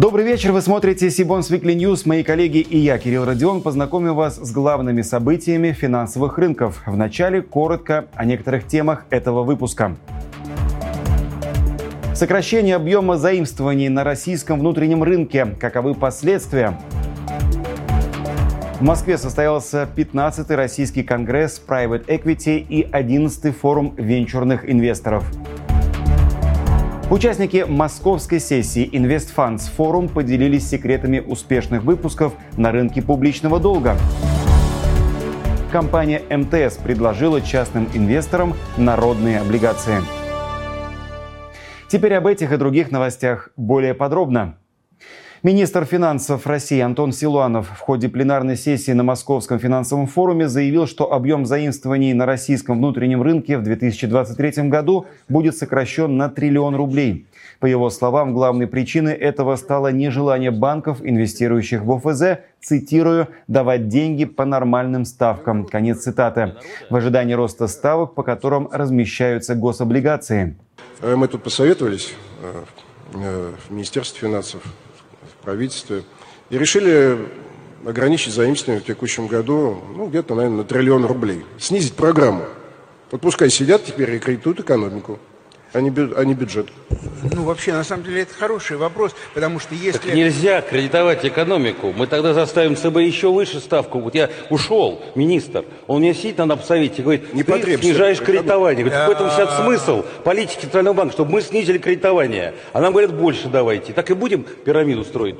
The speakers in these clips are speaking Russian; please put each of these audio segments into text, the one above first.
Добрый вечер, вы смотрите Сибон Weekly News. Мои коллеги и я, Кирилл Родион, познакомим вас с главными событиями финансовых рынков. Вначале коротко о некоторых темах этого выпуска. Сокращение объема заимствований на российском внутреннем рынке. Каковы последствия? В Москве состоялся 15-й российский конгресс Private Equity и 11-й форум венчурных инвесторов. Участники московской сессии InvestFunds Forum поделились секретами успешных выпусков на рынке публичного долга. Компания МТС предложила частным инвесторам народные облигации. Теперь об этих и других новостях более подробно. Министр финансов России Антон Силуанов в ходе пленарной сессии на Московском финансовом форуме заявил, что объем заимствований на российском внутреннем рынке в 2023 году будет сокращен на триллион рублей. По его словам, главной причиной этого стало нежелание банков, инвестирующих в ОФЗ, цитирую, «давать деньги по нормальным ставкам». Конец цитаты. В ожидании роста ставок, по которым размещаются гособлигации. Мы тут посоветовались э, э, в Министерстве финансов правительстве. И решили ограничить заимствование в текущем году ну, где-то, наверное, на триллион рублей. Снизить программу. Вот пускай сидят теперь и кредитуют экономику а не, а не бюджет? Ну, вообще, на самом деле, это хороший вопрос, потому что если... Так нельзя кредитовать экономику. Мы тогда заставим ЦБ еще выше ставку. Вот я ушел, министр, он мне сидит на совете и говорит, не ты снижаешь кредитование. Говорит, в этом вся смысл политики Центрального банка, чтобы мы снизили кредитование. А нам говорят, больше давайте. Так и будем пирамиду строить.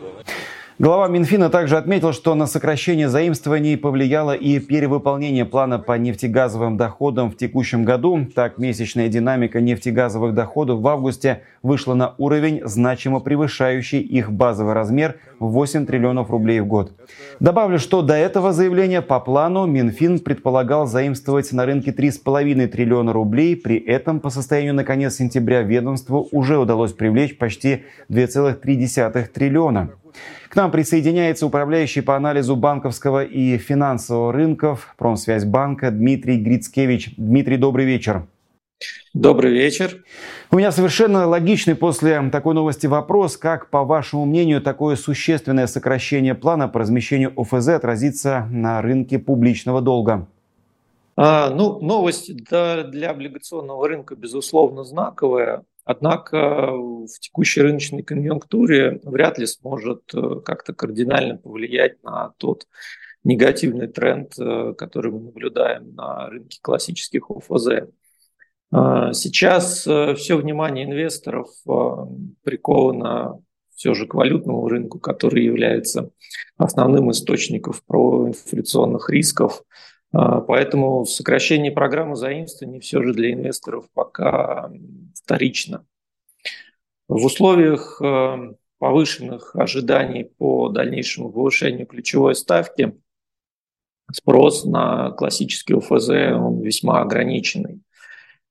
Глава Минфина также отметил, что на сокращение заимствований повлияло и перевыполнение плана по нефтегазовым доходам в текущем году. Так, месячная динамика нефтегазовых доходов в августе вышла на уровень, значимо превышающий их базовый размер в 8 триллионов рублей в год. Добавлю, что до этого заявления по плану Минфин предполагал заимствовать на рынке 3,5 триллиона рублей. При этом по состоянию на конец сентября ведомству уже удалось привлечь почти 2,3 триллиона. К нам присоединяется управляющий по анализу банковского и финансового рынков Промсвязьбанка Дмитрий Грицкевич. Дмитрий, добрый вечер. Добрый вечер. У меня совершенно логичный после такой новости вопрос. Как, по вашему мнению, такое существенное сокращение плана по размещению ОФЗ отразится на рынке публичного долга? А, ну, новость для, для облигационного рынка, безусловно, знаковая. Однако в текущей рыночной конъюнктуре вряд ли сможет э, как-то кардинально повлиять на тот негативный тренд, э, который мы наблюдаем на рынке классических ОФЗ. Сейчас э, все внимание инвесторов приковано все же к валютному рынку, который является основным источником проинфляционных рисков. А, поэтому сокращение программы заимствований все же для инвесторов пока вторично. В условиях э, повышенных ожиданий по дальнейшему повышению ключевой ставки спрос на классический ОФЗ он весьма ограниченный.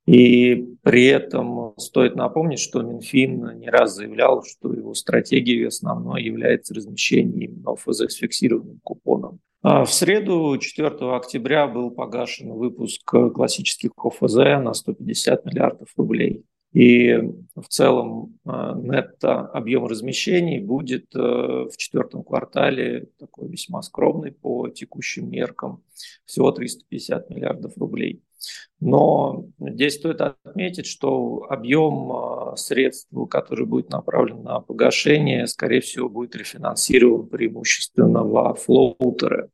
И при этом стоит напомнить, что Минфин не раз заявлял, что его стратегией основной является размещение именно ОФЗ с фиксированным купоном. А в среду, 4 октября, был погашен выпуск классических ОФЗ на 150 миллиардов рублей. И в целом э, нетто объем размещений будет э, в четвертом квартале такой весьма скромный по текущим меркам, всего 350 миллиардов рублей. Но здесь стоит отметить, что объем э, средств, который будет направлен на погашение, скорее всего, будет рефинансирован преимущественно во флоутеры.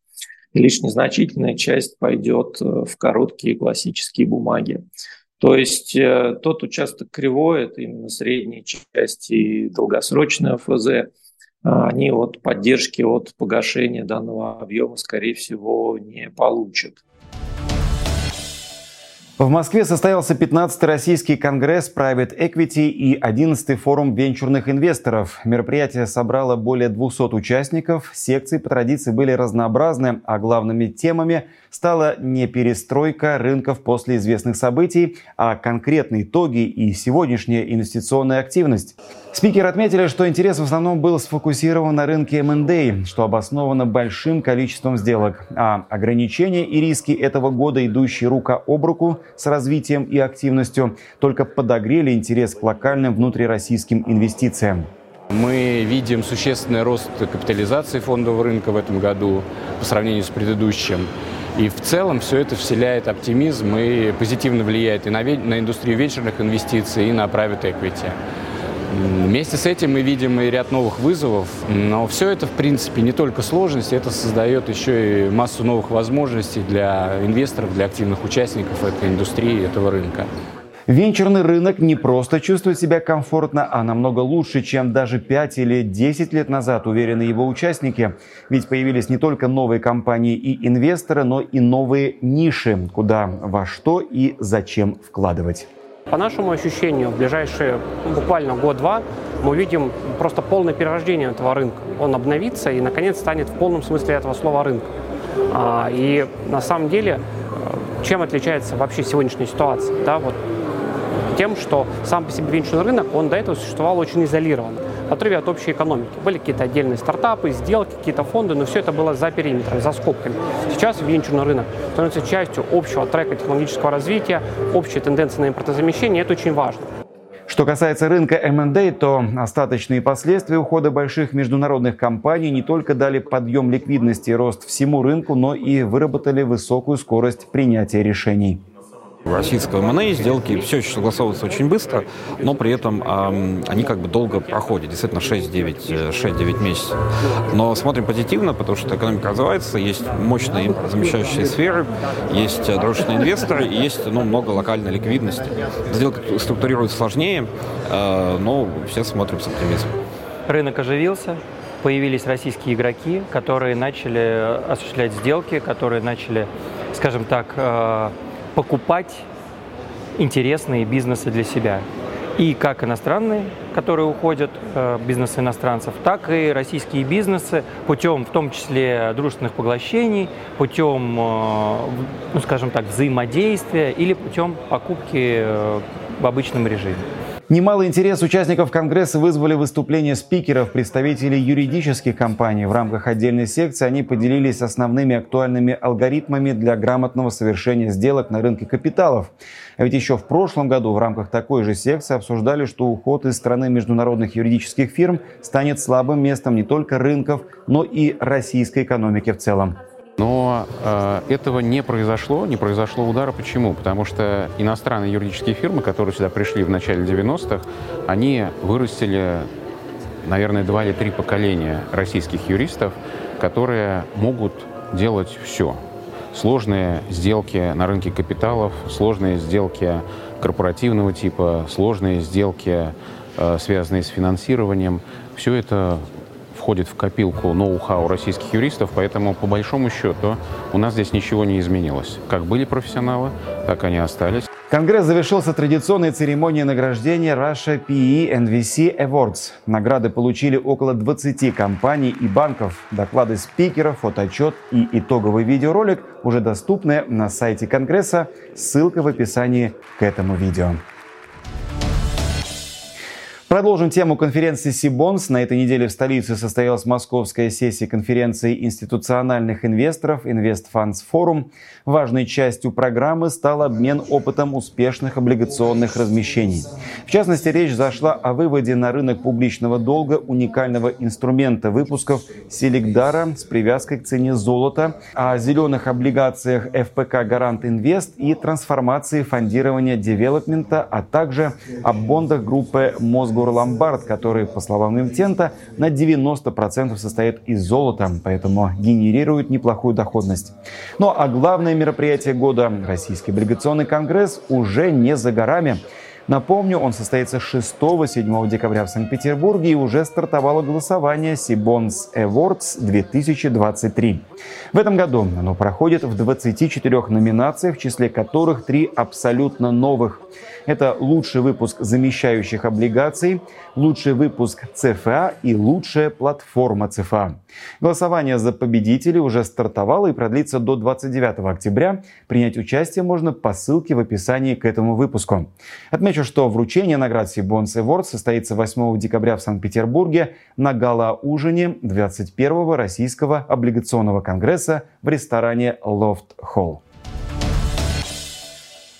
И лишь незначительная часть пойдет в короткие классические бумаги. То есть э, тот участок кривой, это именно средние части и долгосрочные ФЗ, а, они от поддержки, от погашения данного объема, скорее всего, не получат. В Москве состоялся 15-й российский конгресс Private Equity и 11-й форум венчурных инвесторов. Мероприятие собрало более 200 участников. Секции по традиции были разнообразны, а главными темами стала не перестройка рынков после известных событий, а конкретные итоги и сегодняшняя инвестиционная активность. Спикеры отметили, что интерес в основном был сфокусирован на рынке M&A, что обосновано большим количеством сделок, а ограничения и риски этого года, идущие рука об руку с развитием и активностью, только подогрели интерес к локальным внутрироссийским инвестициям. Мы видим существенный рост капитализации фондового рынка в этом году по сравнению с предыдущим. И в целом все это вселяет оптимизм и позитивно влияет и на, на индустрию вечерных инвестиций, и на private equity. Вместе с этим мы видим и ряд новых вызовов, но все это, в принципе, не только сложности, это создает еще и массу новых возможностей для инвесторов, для активных участников этой индустрии, этого рынка. Венчурный рынок не просто чувствует себя комфортно, а намного лучше, чем даже 5 или 10 лет назад, уверены его участники. Ведь появились не только новые компании и инвесторы, но и новые ниши, куда, во что и зачем вкладывать. По нашему ощущению, в ближайшие буквально год-два мы увидим просто полное перерождение этого рынка. Он обновится и, наконец, станет в полном смысле этого слова рынка. И на самом деле, э, чем отличается вообще сегодняшняя ситуация? Да, вот тем, что сам по себе венчурный рынок, он до этого существовал очень изолированно, отрыве от общей экономики. Были какие-то отдельные стартапы, сделки, какие-то фонды, но все это было за периметром, за скобками. Сейчас венчурный рынок становится частью общего трека технологического развития, общей тенденции на импортозамещение, это очень важно. Что касается рынка M&A, то остаточные последствия ухода больших международных компаний не только дали подъем ликвидности и рост всему рынку, но и выработали высокую скорость принятия решений российского МНА сделки все еще согласовываются очень быстро, но при этом э, они как бы долго проходят, действительно 6-9 6-9 месяцев. Но смотрим позитивно, потому что экономика развивается, есть мощные замещающие сферы, есть дружественные инвесторы, и есть ну, много локальной ликвидности. Сделка структурируется сложнее, э, но все смотрим с оптимизмом. Рынок оживился, появились российские игроки, которые начали осуществлять сделки, которые начали, скажем так, э, покупать интересные бизнесы для себя. И как иностранные, которые уходят, э, бизнесы иностранцев, так и российские бизнесы путем, в том числе, дружественных поглощений, путем, э, ну, скажем так, взаимодействия или путем покупки э, в обычном режиме. Немалый интерес участников Конгресса вызвали выступления спикеров, представителей юридических компаний. В рамках отдельной секции они поделились основными актуальными алгоритмами для грамотного совершения сделок на рынке капиталов. А ведь еще в прошлом году в рамках такой же секции обсуждали, что уход из страны международных юридических фирм станет слабым местом не только рынков, но и российской экономики в целом. Но э, этого не произошло, не произошло удара. Почему? Потому что иностранные юридические фирмы, которые сюда пришли в начале 90-х, они вырастили, наверное, два или три поколения российских юристов, которые могут делать все. Сложные сделки на рынке капиталов, сложные сделки корпоративного типа, сложные сделки, э, связанные с финансированием. Все это входит в копилку ноу-хау российских юристов, поэтому по большому счету у нас здесь ничего не изменилось. Как были профессионалы, так они остались. Конгресс завершился традиционной церемонией награждения Russia PE NVC Awards. Награды получили около 20 компаний и банков. Доклады спикеров, фотоотчет и итоговый видеоролик уже доступны на сайте Конгресса. Ссылка в описании к этому видео. Продолжим тему конференции Сибонс. На этой неделе в столице состоялась московская сессия конференции институциональных инвесторов Invest Funds Forum. Важной частью программы стал обмен опытом успешных облигационных размещений. В частности, речь зашла о выводе на рынок публичного долга уникального инструмента выпусков Селигдара с привязкой к цене золота, о зеленых облигациях ФПК Гарант Инвест и трансформации фондирования девелопмента, а также о бондах группы Мозг Мосгорломбард, который, по словам Интента, на 90% состоит из золота, поэтому генерирует неплохую доходность. Ну а главное мероприятие года – Российский облигационный конгресс уже не за горами. Напомню, он состоится 6-7 декабря в Санкт-Петербурге и уже стартовало голосование Сибонс Awards 2023. В этом году оно проходит в 24 номинациях, в числе которых три абсолютно новых. Это лучший выпуск замещающих облигаций, лучший выпуск ЦФА и лучшая платформа ЦФА. Голосование за победителей уже стартовало и продлится до 29 октября. Принять участие можно по ссылке в описании к этому выпуску. Отмечу, что вручение наград Сибонс Awards состоится 8 декабря в Санкт-Петербурге на гала-ужине 21-го Российского облигационного конгресса в ресторане Loft Hall.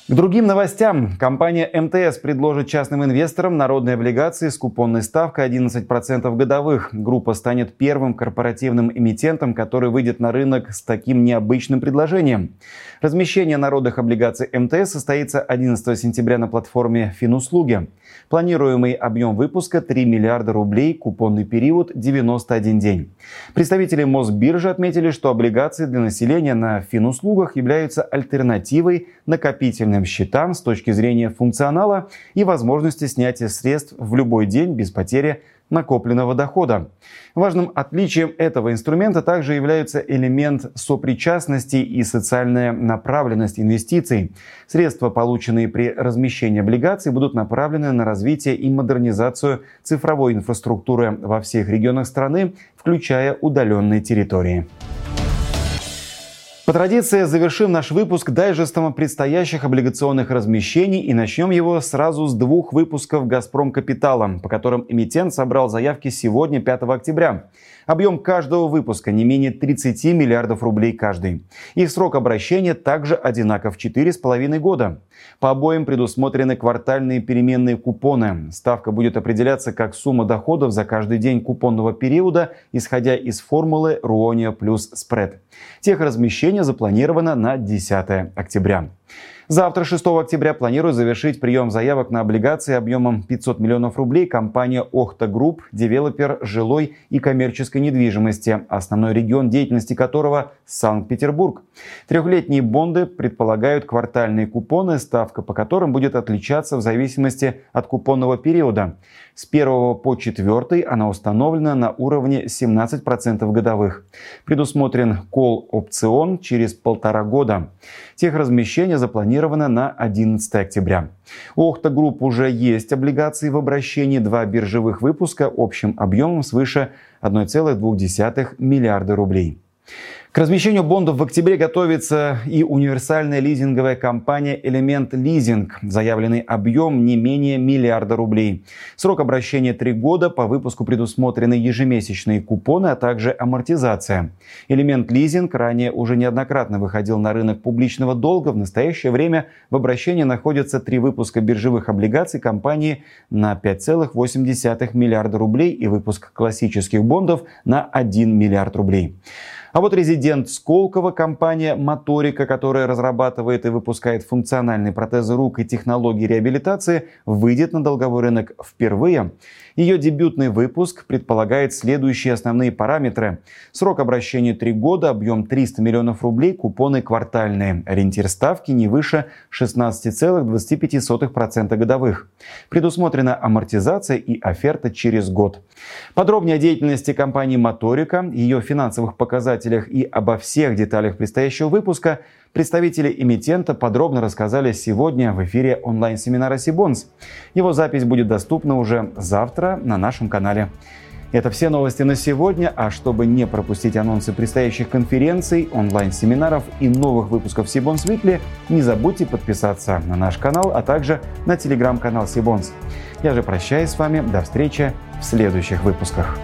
К другим новостям. Компания МТС предложит частным инвесторам народные облигации с купонной ставкой 11% годовых. Группа станет первым корпоративным эмитентом, который выйдет на рынок с таким необычным предложением. Размещение народных облигаций МТС состоится 11 сентября на платформе Финуслуги. Планируемый объем выпуска 3 миллиарда рублей, купонный период 91 день. Представители Мосбиржи отметили, что облигации для населения на финуслугах являются альтернативой накопительным счетам с точки зрения функционала и возможности снятия средств в любой день без потери накопленного дохода. Важным отличием этого инструмента также является элемент сопричастности и социальная направленность инвестиций. Средства, полученные при размещении облигаций, будут направлены на развитие и модернизацию цифровой инфраструктуры во всех регионах страны, включая удаленные территории. По традиции завершим наш выпуск дайджестом предстоящих облигационных размещений и начнем его сразу с двух выпусков «Газпром Капитала», по которым эмитент собрал заявки сегодня, 5 октября. Объем каждого выпуска не менее 30 миллиардов рублей каждый. Их срок обращения также одинаков – 4,5 года. По обоим предусмотрены квартальные переменные купоны. Ставка будет определяться как сумма доходов за каждый день купонного периода, исходя из формулы Руония плюс спред. Техразмещение запланировано на 10 октября. Завтра, 6 октября, планирует завершить прием заявок на облигации объемом 500 миллионов рублей компания «Охта Групп», девелопер жилой и коммерческой недвижимости, основной регион деятельности которого – Санкт-Петербург. Трехлетние бонды предполагают квартальные купоны, ставка по которым будет отличаться в зависимости от купонного периода. С 1 по 4 она установлена на уровне 17% годовых. Предусмотрен колл-опцион через полтора года. Техразмещение запланировано на 11 октября. У Охта Групп уже есть облигации в обращении, два биржевых выпуска общим объемом свыше 1,2 миллиарда рублей. К размещению бондов в октябре готовится и универсальная лизинговая компания «Элемент Лизинг». Заявленный объем не менее миллиарда рублей. Срок обращения три года. По выпуску предусмотрены ежемесячные купоны, а также амортизация. «Элемент Лизинг» ранее уже неоднократно выходил на рынок публичного долга. В настоящее время в обращении находятся три выпуска биржевых облигаций компании на 5,8 миллиарда рублей и выпуск классических бондов на 1 миллиард рублей. А вот резидент Сколково, компания Моторика, которая разрабатывает и выпускает функциональные протезы рук и технологии реабилитации, выйдет на долговой рынок впервые. Ее дебютный выпуск предполагает следующие основные параметры. Срок обращения 3 года, объем 300 миллионов рублей, купоны квартальные. Ориентир ставки не выше 16,25% годовых. Предусмотрена амортизация и оферта через год. Подробнее о деятельности компании «Моторика», ее финансовых показателях и обо всех деталях предстоящего выпуска – Представители эмитента подробно рассказали сегодня в эфире онлайн-семинара Сибонс. Его запись будет доступна уже завтра на нашем канале. Это все новости на сегодня, а чтобы не пропустить анонсы предстоящих конференций, онлайн-семинаров и новых выпусков Сибонс Витли, не забудьте подписаться на наш канал, а также на телеграм-канал Сибонс. Я же прощаюсь с вами, до встречи в следующих выпусках.